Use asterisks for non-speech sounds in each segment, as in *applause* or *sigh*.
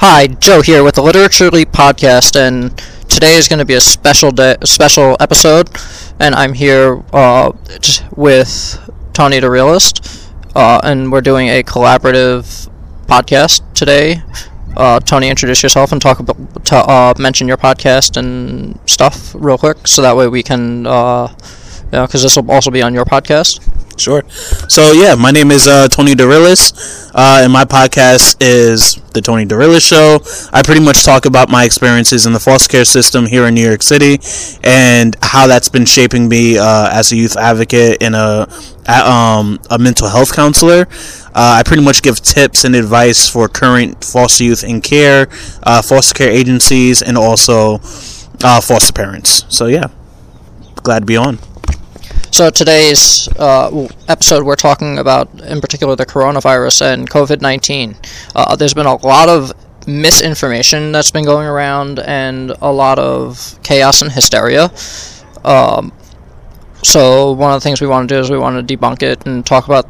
Hi, Joe here with the Literature podcast, and today is going to be a special day, special episode, and I'm here uh, with Tony Da Realest, uh, and we're doing a collaborative podcast today. Uh, Tony, introduce yourself and talk about, to, uh, mention your podcast and stuff real quick, so that way we can, uh, you know, because this will also be on your podcast. Sure. So yeah, my name is uh, Tony Da Realest, uh, and my podcast is the Tony Da Realest Show. I pretty much talk about my experiences in the foster care system here in New York City, and how that's been shaping me uh, as a youth advocate and a um, a mental health counselor. Uh, I pretty much give tips and advice for current foster youth in care, uh, foster care agencies, and also uh, foster parents. So yeah, glad to be on. So today's uh, episode, we're talking about, in particular, the coronavirus and COVID nineteen. Uh, there's been a lot of misinformation that's been going around, and a lot of chaos and hysteria. Um, so one of the things we want to do is we want to debunk it and talk about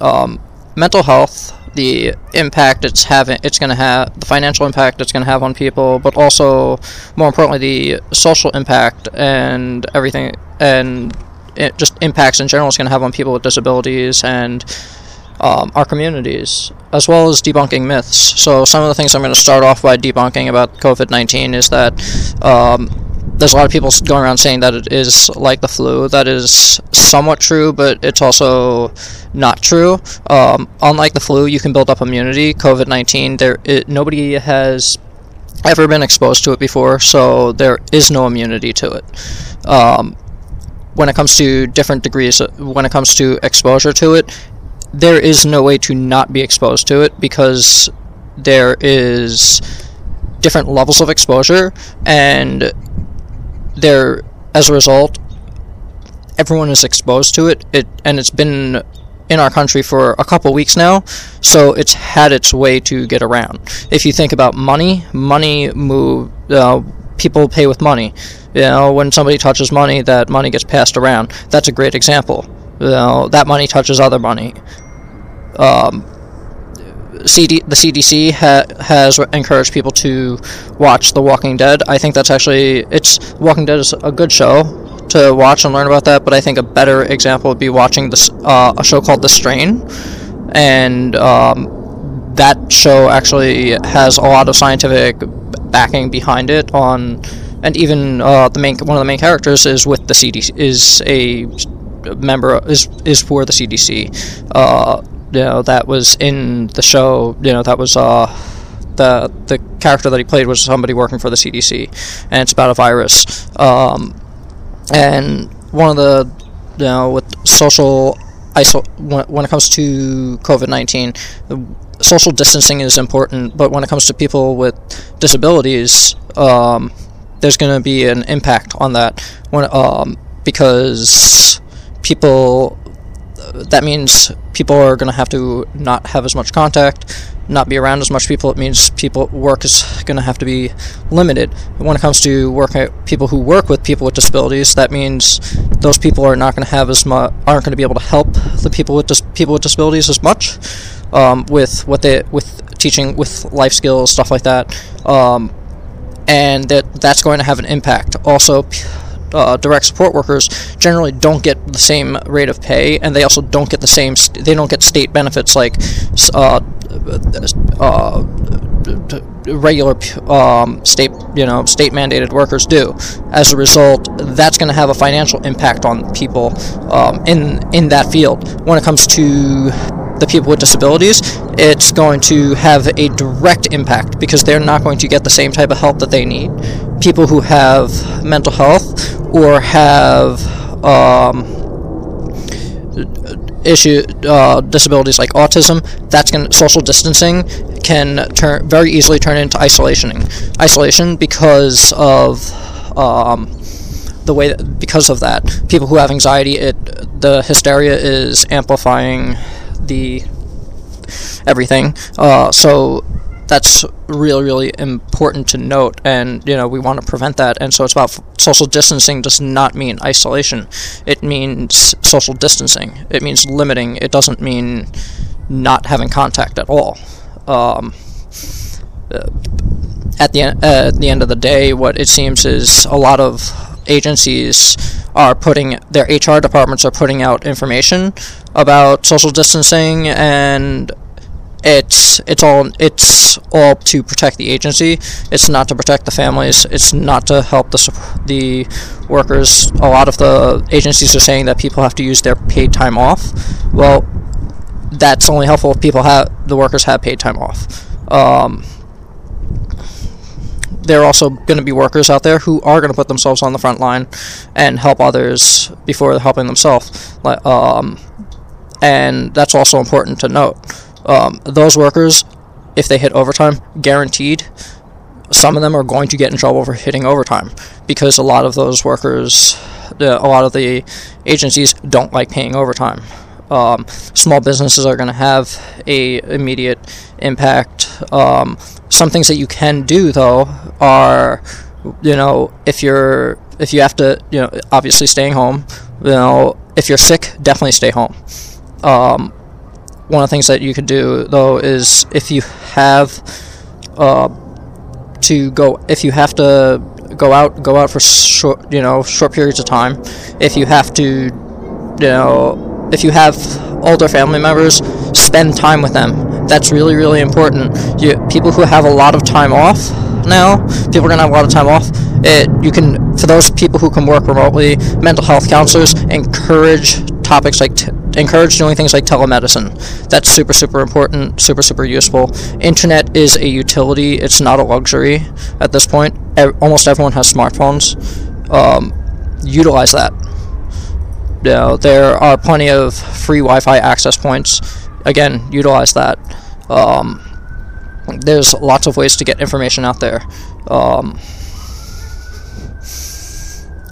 um, mental health, the impact it's having, it's going to have, the financial impact it's going to have on people, but also, more importantly, the social impact and everything, and just impacts in general it's going to have on people with disabilities and um, our communities, as well as debunking myths. So, some of the things I'm going to start off by debunking about COVID 19 is that um, there's a lot of people going around saying that it is like the flu. That is somewhat true, but it's also not true. Um, unlike the flu, you can build up immunity. COVID 19, there it, nobody has ever been exposed to it before, so there is no immunity to it. Um, when it comes to different degrees, when it comes to exposure to it, there is no way to not be exposed to it because there is different levels of exposure and there as a result everyone is exposed to it it and it's been in our country for a couple weeks now so it's had its way to get around if you think about money money move uh, people pay with money. You know, when somebody touches money, that money gets passed around. That's a great example. You know, that money touches other money. Um, CD, the CDC ha, has encouraged people to watch The Walking Dead. I think that's actually it's Walking Dead is a good show to watch and learn about that. But I think a better example would be watching this uh, a show called The Strain, and um, that show actually has a lot of scientific backing behind it on and even uh, the main one of the main characters is with the CDC is a member is is for the CDC. Uh, you know that was in the show. You know that was uh, the the character that he played was somebody working for the CDC, and it's about a virus. Um, and one of the you know with social isol when, when it comes to COVID nineteen social distancing is important, but when it comes to people with disabilities, um, there's going to be an impact on that when um, because people that means people are going to have to not have as much contact, not be around as much people. It means people work is going to have to be limited. When it comes to work, people who work with people with disabilities, that means those people are not going to have as much, aren't going to be able to help the people with dis- people with disabilities as much um, with what they with teaching with life skills stuff like that, um, and that that's going to have an impact. Also. Uh, direct support workers generally don't get the same rate of pay, and they also don't get the same. They don't get state benefits like uh, uh, regular um, state, you know, state mandated workers do. As a result, that's going to have a financial impact on people um, in in that field. When it comes to the people with disabilities, it's going to have a direct impact because they're not going to get the same type of help that they need. People who have mental health or have um, issue uh, disabilities like autism, that's going social distancing can turn very easily turn into isolation. Isolation because of um, the way that, because of that, people who have anxiety, it the hysteria is amplifying the everything. Uh, so that's really really important to note and you know we want to prevent that. And so it's about social distancing does not mean isolation. It means social distancing. It means limiting. It doesn't mean not having contact at all um, at the uh, at the end of the day, what it seems is a lot of agencies are putting their HR departments are putting out information about social distancing and it's it's all it's all to protect the agency. It's not to protect the families. It's not to help the the workers. A lot of the agencies are saying that people have to use their paid time off. Well, that's only helpful if people have the workers have paid time off. Um, there are also going to be workers out there who are going to put themselves on the front line and help others before helping themselves. Um, and that's also important to note. Um, those workers, if they hit overtime, guaranteed, some of them are going to get in trouble for hitting overtime because a lot of those workers, a lot of the agencies don't like paying overtime. Um, small businesses are going to have a immediate impact. Um, some things that you can do though are, you know, if you're if you have to, you know, obviously staying home. You know, if you're sick, definitely stay home. Um, one of the things that you could do though is if you have uh, to go if you have to go out go out for short you know short periods of time if you have to you know if you have older family members, spend time with them. That's really, really important. You, people who have a lot of time off now, people are going to have a lot of time off. It, you can, for those people who can work remotely, mental health counselors encourage topics like, encourage doing things like telemedicine. That's super, super important, super, super useful. Internet is a utility, it's not a luxury at this point. Almost everyone has smartphones. Um, utilize that you know, there are plenty of free Wi-Fi access points. Again, utilize that. Um, there's lots of ways to get information out there. Um,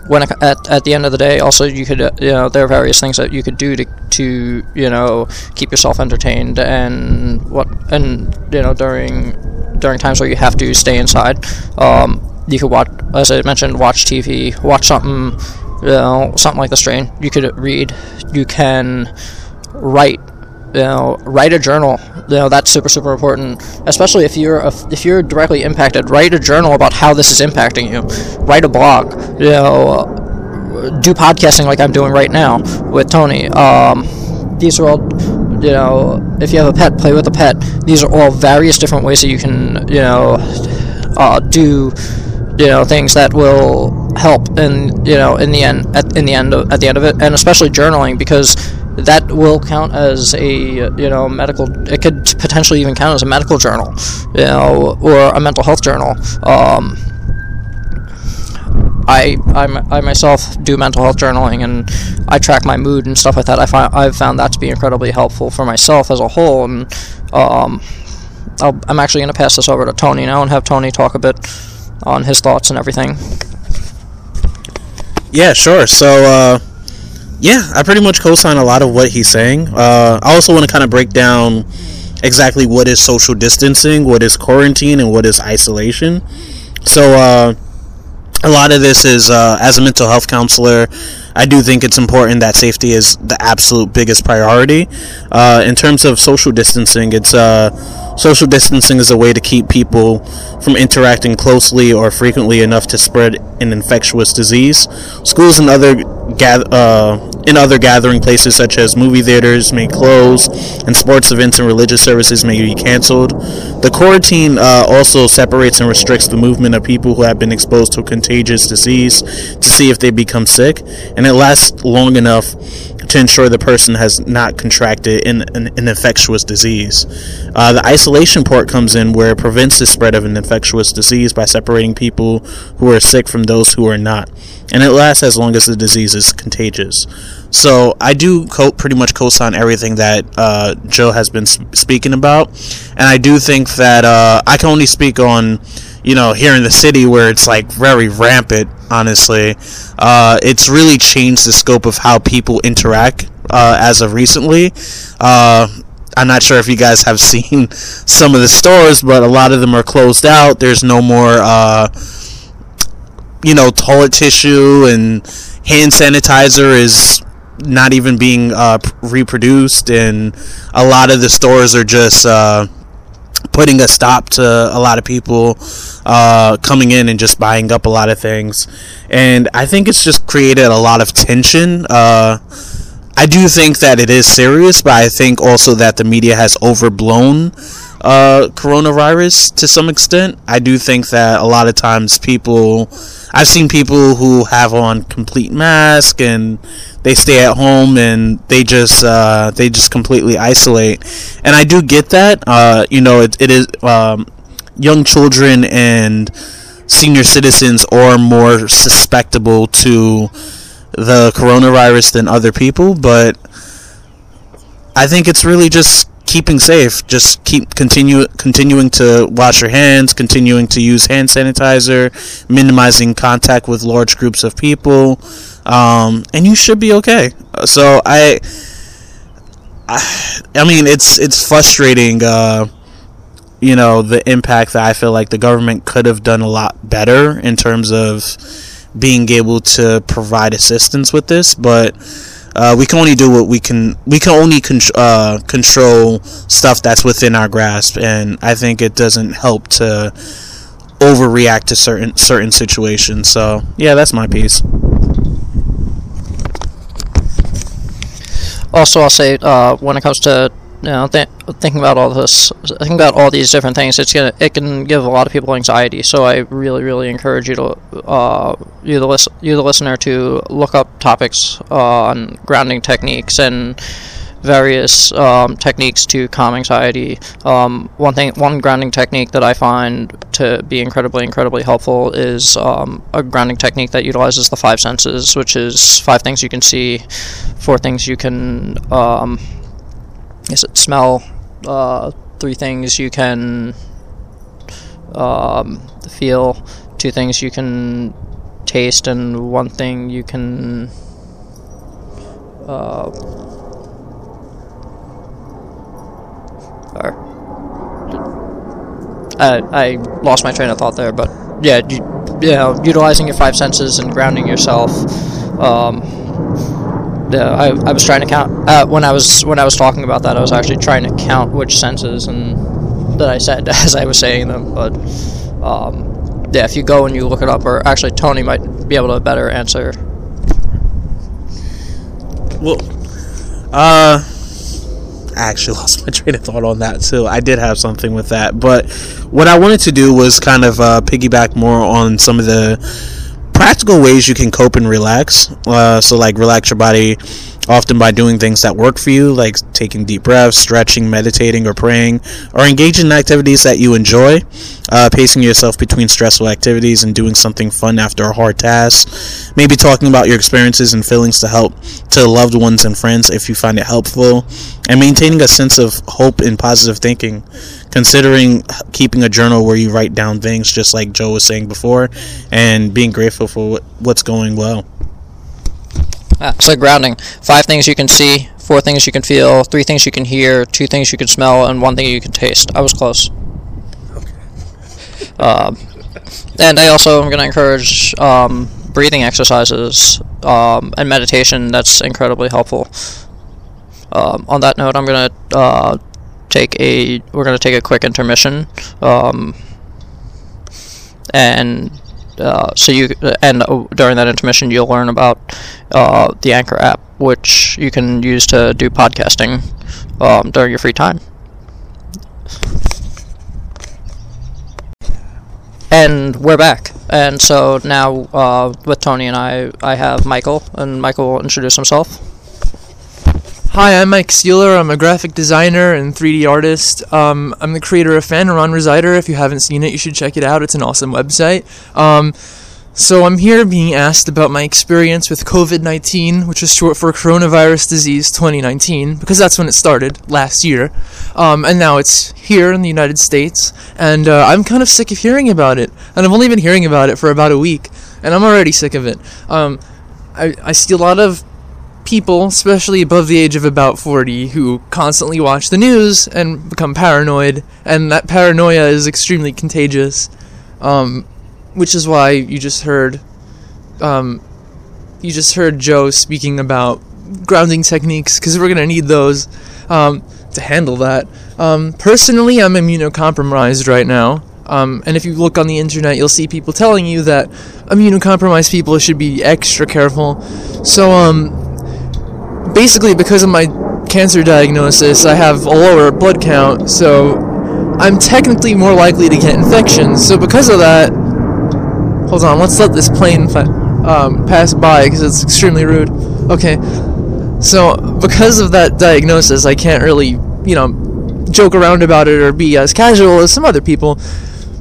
when at, at the end of the day, also you could uh, you know there are various things that you could do to to you know keep yourself entertained and what and you know during during times where you have to stay inside. Um, you could watch, as I mentioned, watch TV, watch something you know, something like the strain. You could read. You can write. You know, write a journal. You know, that's super super important. Especially if you're a, if you're directly impacted, write a journal about how this is impacting you. Write a blog. You know, do podcasting like I'm doing right now with Tony. Um, these are all you know if you have a pet play with a pet these are all various different ways that you can you know uh, do you know things that will help in you know in the end at in the end of, at the end of it and especially journaling because that will count as a you know medical it could potentially even count as a medical journal you know or a mental health journal um, I, I, I myself do mental health journaling and I track my mood and stuff like that. I find I've found that to be incredibly helpful for myself as a whole. And um, i am actually going to pass this over to Tony now and have Tony talk a bit on his thoughts and everything. Yeah, sure. So, uh, yeah, I pretty much co-sign a lot of what he's saying. Uh, I also want to kind of break down exactly what is social distancing, what is quarantine, and what is isolation. So, uh, a lot of this is uh, as a mental health counselor. I do think it's important that safety is the absolute biggest priority. Uh, in terms of social distancing, it's uh, social distancing is a way to keep people from interacting closely or frequently enough to spread an infectious disease. Schools and other gather, uh, in other gathering places such as movie theaters may close, and sports events and religious services may be canceled. The quarantine uh, also separates and restricts the movement of people who have been exposed to a contagious disease to see if they become sick, and it lasts long enough to ensure the person has not contracted an, an, an infectious disease. Uh, the isolation port comes in where it prevents the spread of an infectious disease by separating people who are sick from those who are not. And it lasts as long as the disease is contagious. So I do co- pretty much co-sign everything that uh, Joe has been sp- speaking about, and I do think that uh, I can only speak on you know, here in the city where it's like very rampant, honestly, uh, it's really changed the scope of how people interact uh, as of recently. Uh, I'm not sure if you guys have *laughs* seen some of the stores, but a lot of them are closed out. There's no more, uh, you know, toilet tissue and hand sanitizer is not even being uh, reproduced, and a lot of the stores are just uh, putting a stop to a lot of people uh, coming in and just buying up a lot of things. And I think it's just created a lot of tension. Uh, I do think that it is serious, but I think also that the media has overblown uh, coronavirus to some extent. I do think that a lot of times people, I've seen people who have on complete mask and they stay at home and they just uh, they just completely isolate. And I do get that. Uh, you know, it, it is um, young children and senior citizens are more susceptible to the coronavirus than other people, but I think it's really just keeping safe. Just keep continue continuing to wash your hands, continuing to use hand sanitizer, minimizing contact with large groups of people, um, and you should be okay. So I, I, I mean, it's it's frustrating. Uh, you know the impact that I feel like the government could have done a lot better in terms of being able to provide assistance with this, but uh, we can only do what we can. We can only con- uh, control stuff that's within our grasp, and I think it doesn't help to overreact to certain certain situations. So yeah, that's my piece. Also, I'll say uh, when it comes to you know, th- thinking about all this, thinking about all these different things, it's gonna it can give a lot of people anxiety. So I really, really encourage you to uh, you the list you the listener to look up topics uh, on grounding techniques and various um, techniques to calm anxiety. Um, one thing, one grounding technique that I find to be incredibly, incredibly helpful is um, a grounding technique that utilizes the five senses, which is five things you can see, four things you can um, is it smell uh, three things you can um, feel two things you can taste and one thing you can uh, or I, lost my train of thought there but yeah you, you know utilizing your five senses and grounding yourself um, yeah, I, I was trying to count uh, when I was when I was talking about that. I was actually trying to count which senses and that I said *laughs* as I was saying them. But um, yeah, if you go and you look it up, or actually Tony might be able to better answer. Well, uh, Actually *laughs* lost my train of thought on that too. I did have something with that, but what I wanted to do was kind of uh, piggyback more on some of the practical ways you can cope and relax. Uh, so, like, relax your body often by doing things that work for you, like taking deep breaths, stretching, meditating, or praying, or engaging in activities that you enjoy. Uh, pacing yourself between stressful activities and doing something fun after a hard task. Maybe talking about your experiences and feelings to help to loved ones and friends if you find it helpful. And maintaining a sense of hope and positive thinking. Considering keeping a journal where you write down things, just like Joe was saying before, and being grateful for what's going well. Ah, so grounding. Five things you can see, four things you can feel, three things you can hear, two things you can smell, and one thing you can taste. I was close. Okay. Um, and I also am going to encourage um, breathing exercises um, and meditation. That's incredibly helpful. Um, on that note, I'm going to uh, take a. We're going to take a quick intermission. Um, and uh, so you and uh, during that intermission you'll learn about uh, the Anchor app, which you can use to do podcasting um, during your free time. And we're back. And so now uh, with Tony and I, I have Michael, and Michael will introduce himself. Hi, I'm Mike Sealer. I'm a graphic designer and 3D artist. Um, I'm the creator of Phaneron Resider. If you haven't seen it, you should check it out. It's an awesome website. Um, so I'm here being asked about my experience with COVID-19, which is short for Coronavirus Disease 2019, because that's when it started last year, um, and now it's here in the United States, and uh, I'm kind of sick of hearing about it, and I've only been hearing about it for about a week, and I'm already sick of it. Um, I, I see a lot of people, especially above the age of about 40, who constantly watch the news and become paranoid, and that paranoia is extremely contagious. Um, which is why you just heard, um, you just heard Joe speaking about grounding techniques, because we're gonna need those um, to handle that. Um, personally, I'm immunocompromised right now. Um, and if you look on the internet, you'll see people telling you that immunocompromised people should be extra careful. So, um, basically, because of my cancer diagnosis, I have a lower blood count, so I'm technically more likely to get infections. So, because of that, hold on, let's let this plane um, pass by because it's extremely rude. Okay, so because of that diagnosis, I can't really, you know, joke around about it or be as casual as some other people.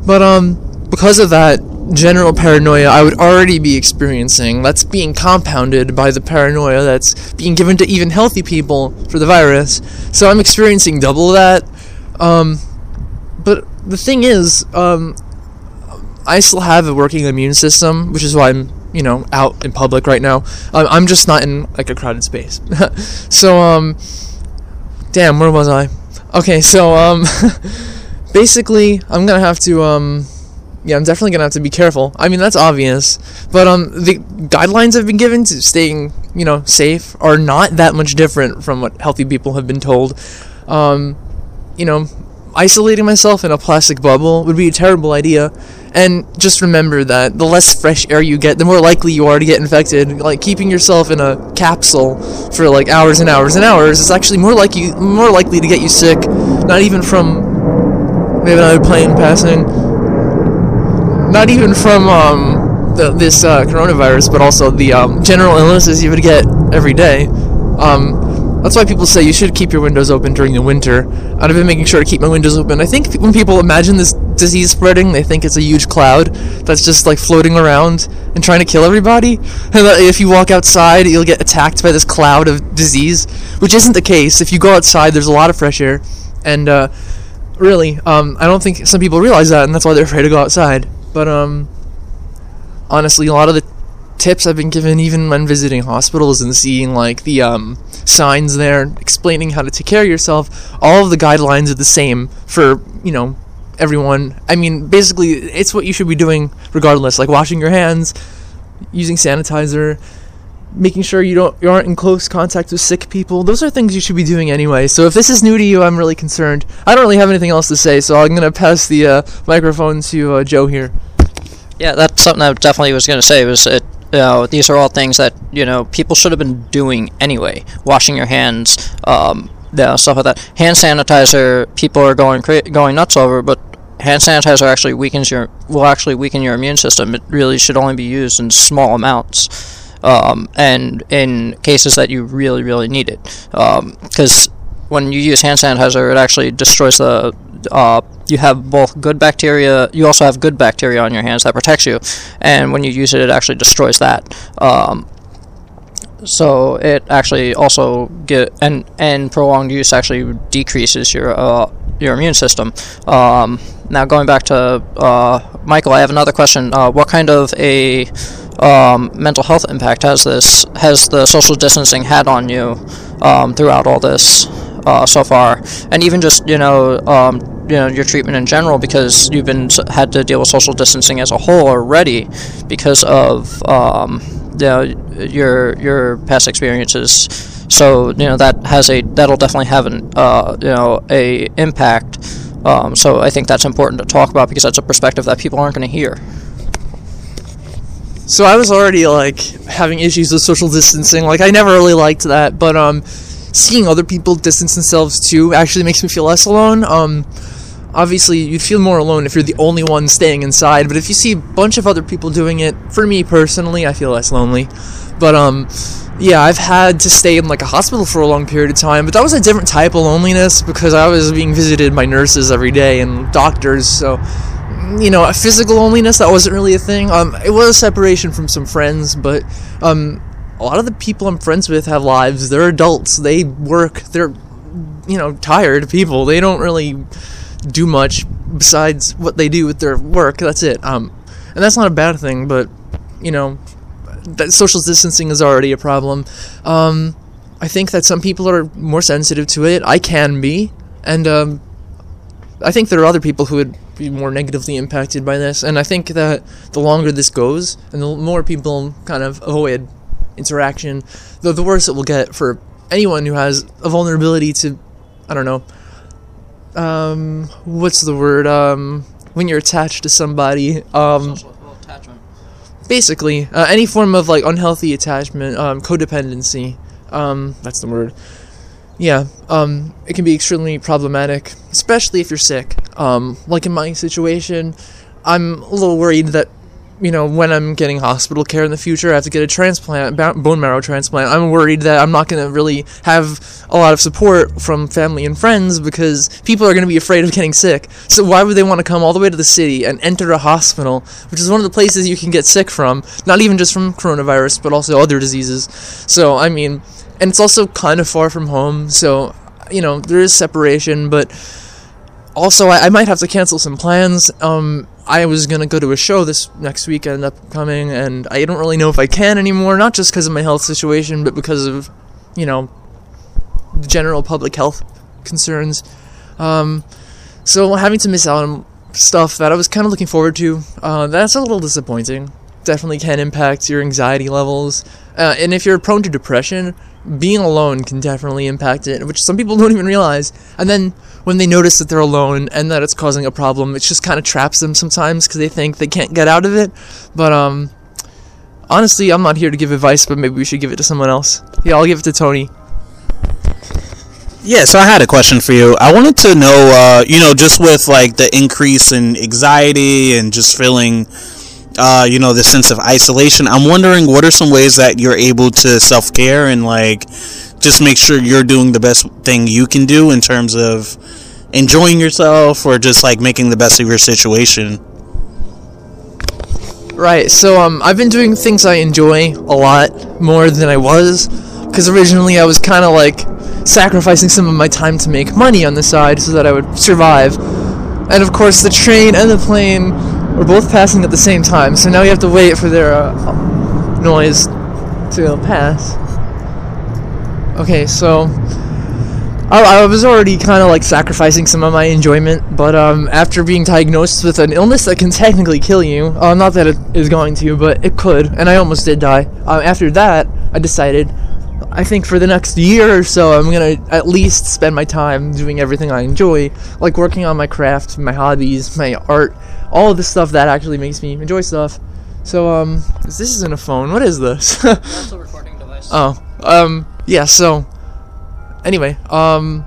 But um, because of that general paranoia I would already be experiencing, that's being compounded by the paranoia that's being given to even healthy people for the virus. So I'm experiencing double that. Um, but the thing is, um, I still have a working immune system, which is why I'm, you know, out in public right now. I'm, I'm just not in like a crowded space. *laughs* so um, damn, where was I? Okay, so um. *laughs* basically, I'm gonna have to um, yeah, I'm definitely gonna have to be careful. I mean, that's obvious, but um, the guidelines I've been given to staying, you know, safe are not that much different from what healthy people have been told. Um, you know, isolating myself in a plastic bubble would be a terrible idea. And just remember that the less fresh air you get, the more likely you are to get infected. Like keeping yourself in a capsule for like hours and hours and hours is actually more likely more likely to get you sick. Not even from have another plane passing. Not even from um, the, this uh, coronavirus, but also the um, general illnesses you would get every day. Um, that's why people say you should keep your windows open during the winter. I've been making sure to keep my windows open. I think when people imagine this disease spreading, they think it's a huge cloud that's just like floating around and trying to kill everybody. And if you walk outside, you'll get attacked by this cloud of disease, which isn't the case. If you go outside, there's a lot of fresh air, and uh, really, um, I don't think some people realize that, and that's why they're afraid to go outside. But um, honestly, a lot of the tips I've been given, even when visiting hospitals and seeing like the um, signs there explaining how to take care of yourself, all of the guidelines are the same for you know everyone. I mean, basically, it's what you should be doing regardless, like washing your hands, using sanitizer making sure you don't you aren't in close contact with sick people. Those are things you should be doing anyway. So if this is new to you, I'm really concerned. I don't really have anything else to say, so I'm gonna pass the uh, microphone to uh, Joe here. Yeah, that's something I definitely was going to say. Was it? You know, these are all things that you know people should have been doing anyway. Washing your hands, um, yeah, stuff like that. Hand sanitizer, people are going going nuts over, but hand sanitizer actually weakens your will actually weaken your immune system. It really should only be used in small amounts um, and in cases that you really, really need it. Because um, when you use hand sanitizer, it actually destroys the. Uh, you have both good bacteria. You also have good bacteria on your hands that protects you, and when you use it, it actually destroys that. Um, so it actually also get and and prolonged use actually decreases your uh, your immune system. Um, now going back to uh, Michael, I have another question. Uh, what kind of a um, mental health impact has this has the social distancing had on you um, throughout all this uh, so far, and even just you know um, you know your treatment in general because you've been had to deal with social distancing as a whole already because of um, you know, your your past experiences. So you know that has a that'll definitely have an uh, you know a impact. Um, so I think that's important to talk about because that's a perspective that people aren't going to hear. So I was already like having issues with social distancing. Like I never really liked that, but um, seeing other people distance themselves too actually makes me feel less alone. Um, obviously you'd feel more alone if you're the only one staying inside, but if you see a bunch of other people doing it, for me personally, I feel less lonely. But um, yeah, I've had to stay in like a hospital for a long period of time, but that was a different type of loneliness because I was being visited by nurses every day and doctors, so you know, a physical loneliness that wasn't really a thing. Um, it was a separation from some friends, but um, a lot of the people I'm friends with have lives. They're adults. They work. They're, you know, tired people. They don't really do much besides what they do with their work. That's it. Um, and that's not a bad thing, but you know, that social distancing is already a problem. Um, I think that some people are more sensitive to it. I can be, and um, I think there are other people who would be more negatively impacted by this. And I think that the longer this goes, and the more people kind of avoid interaction, the, the worse it will get for anyone who has a vulnerability to, I don't know, um, what's the word? Um, when you're attached to somebody. Um, basically uh, any form of like unhealthy attachment um, codependency um, that's the word yeah um, it can be extremely problematic especially if you're sick um, like in my situation i'm a little worried that you know when i'm getting hospital care in the future i have to get a transplant bone marrow transplant. I'm worried that i'm not going to really have a lot of support from family and friends because people are going to be afraid of getting sick. So why would they want to come all the way to the city and enter a hospital which is one of the places you can get sick from not even just from coronavirus but also other diseases? So i mean and it's also kind of far from home so you know there is separation but also I, I might have to cancel some plans um i was gonna go to a show this next weekend upcoming and i don't really know if i can anymore not just because of my health situation but because of you know general public health concerns. Um so having to miss out on stuff that i was kind of looking forward to uh, that's a little disappointing. Definitely can impact your anxiety levels. Uh, and if you're prone to depression being alone can definitely impact it which some people don't even realize. And then when they notice that they're alone and that it's causing a problem it just kind of traps them sometimes because they think they can't get out of it. But um honestly i'm not here to give advice but maybe we should give it to someone else. Yeah i'll give it to tony. Yeah, so I had a question for you. I wanted to know, uh, you know, just with like the increase in anxiety and just feeling, uh, you know, the sense of isolation. I'm wondering what are some ways that you're able to self care and like just make sure you're doing the best thing you can do in terms of enjoying yourself or just like making the best of your situation. Right. So um, I've been doing things I enjoy a lot more than I was, because originally I was kind of like sacrificing some of my time to make money on the side so that I would survive. And of course, the train and the plane were both passing at the same time, so now you have to wait for their uh, noise to pass. Okay, so I, I was already kind of like sacrificing some of my enjoyment, but um, after being diagnosed with an illness that can technically kill you, uh, not that it is going to, but it could, and I almost did die. Um, after that, I decided, I think for the next year or so, I'm gonna at least spend my time doing everything I enjoy, like working on my craft, my hobbies, my art, all of the stuff that actually makes me enjoy stuff. So um, this isn't a phone. What is this? That's a recording device. *laughs* Oh, um, yeah. So, anyway, um,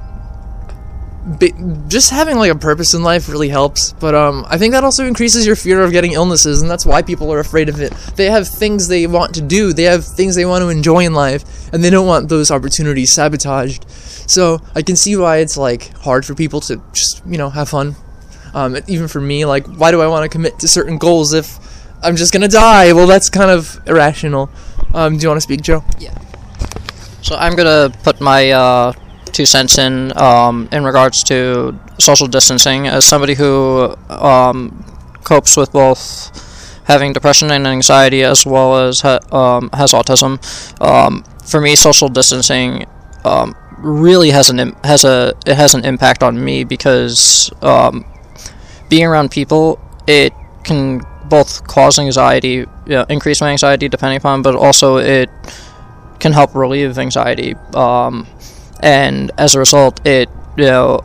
just having like a purpose in life really helps. But um, I think that also increases your fear of getting illnesses, and that's why people are afraid of it. They have things they want to do, they have things they want to enjoy in life, and they don't want those opportunities sabotaged. So I can see why it's like hard for people to just you know have fun. Um, even for me, like, why do I want to commit to certain goals if I'm just gonna die? Well, that's kind of irrational. Um, do you want to speak, Joe? Yeah so I'm gonna put my uh, two cents in um, in regards to social distancing as somebody who um, copes with both having depression and anxiety as well as ha- um, has autism. Um, for me, social distancing um, really has an Im- has a it has an impact on me because um, being around people it can both cause anxiety, yeah, increase my anxiety depending upon, but also it can help relieve anxiety. Um, and as a result, it you know,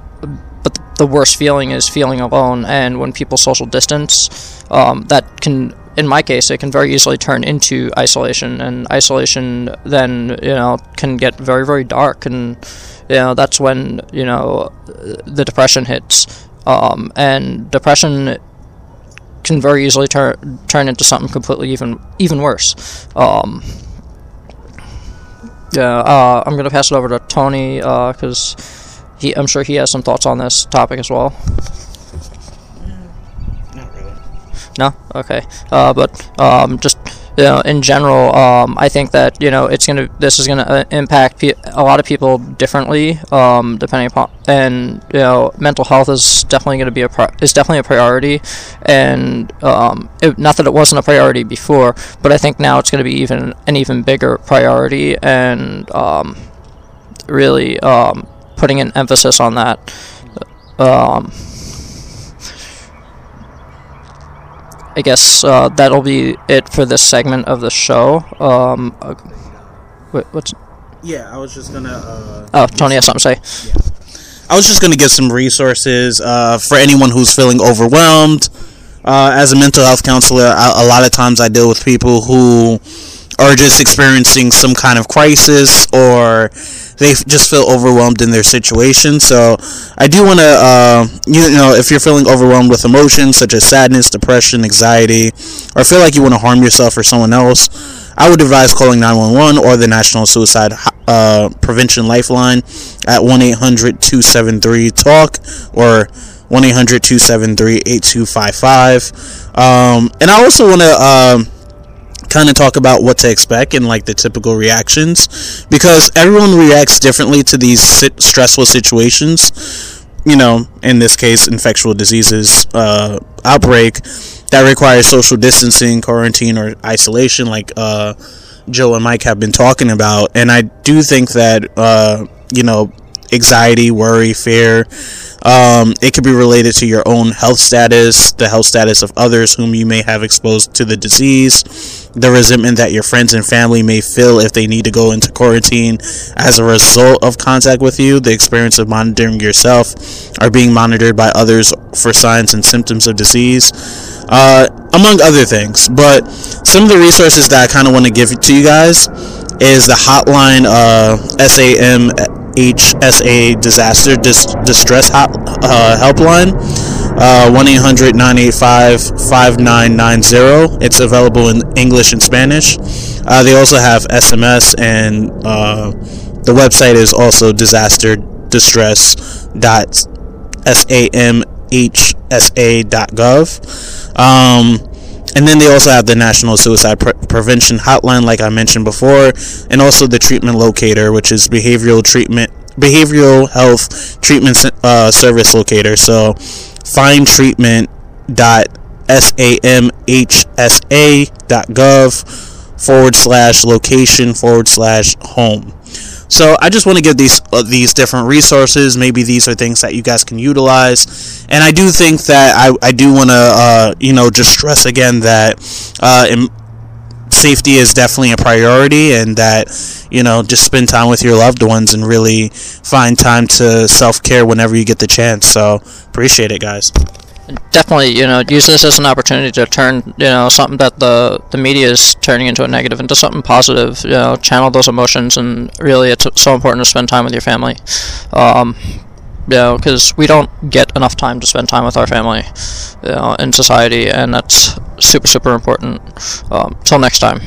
but the worst feeling is feeling alone. And when people social distance, um, that can, in my case, it can very easily turn into isolation. And isolation then you know can get very very dark, and you know that's when you know the depression hits. Um, and depression can very easily turn turn into something completely even even worse. Um, yeah, uh, I'm gonna pass it over to Tony because he, I'm sure he has some thoughts on this topic as well. Not really. No, okay, uh, but um, just you know, in general, um, I think that you know it's gonna this is gonna uh, impact pe- a lot of people differently, um, depending upon and you know mental health is definitely gonna be a pri- is definitely a priority, and um, it, not that it wasn't a priority before, but I think now it's gonna be even an even bigger priority, and um, really um, putting an emphasis on that. Um, I guess uh, that'll be it for this segment of the show. Um, uh, wait, what's Yeah, I was just gonna. Uh, oh Tony has something to say. I was just going to give some resources uh, for anyone who's feeling overwhelmed. Uh, as a mental health counselor, a lot of times I deal with people who are just experiencing some kind of crisis or they just feel overwhelmed in their situation. So I do want to, uh, you know, if you're feeling overwhelmed with emotions such as sadness, depression, anxiety, or feel like you want to harm yourself or someone else, I would advise calling 911 or the National Suicide uh, Prevention Lifeline at 1 800 273 TALK or 1 800 273 8255. Um, and I also want to. Um, kind of talk about what to expect and like the typical reactions because everyone reacts differently to these sit- stressful situations you know in this case infectious diseases uh, outbreak that requires social distancing quarantine or isolation like uh, joe and mike have been talking about. And i do think that uh, you know anxiety worry fear um, it could be related to your own health status, the health status of others whom you may have exposed to the disease, the resentment that your friends and family may feel if they need to go into quarantine as a result of contact with you, the experience of monitoring yourself or being monitored by others for signs and symptoms of disease, uh, among other things. But some of the resources that I kind of want to give to you guys is the hotline uh, SAM HSA disaster dis- distress hot, uh, helpline. Uh, 1 800 985 5990. It's available in English and Spanish. Uh, they also have SMS, and uh, the website is also disasterdistress.samhsa.gov. Um, and then they also have the National Suicide Pre- Prevention Hotline, like I mentioned before, and also the Treatment Locator, which is behavioral treatment, behavioral health treatment uh, service locator. So, find findtreatment.samhsa.gov forward slash location forward slash home. So I just want to give these uh, these different resources. Maybe these are things that you guys can utilize. And I do think that I, I do want to uh, you know just stress again that uh, in, safety is definitely a priority, and that you know just spend time with your loved ones and really find time to self care whenever you get the chance. So appreciate it, guys definitely, you know, use this as an opportunity to turn, you know, something that the the media is turning into a negative into something positive. You know, channel those emotions, and really, it's so important to spend time with your family. Um, you know, because we don't get enough time to spend time with our family, you know, in society, and that's super super important. Um, till next time.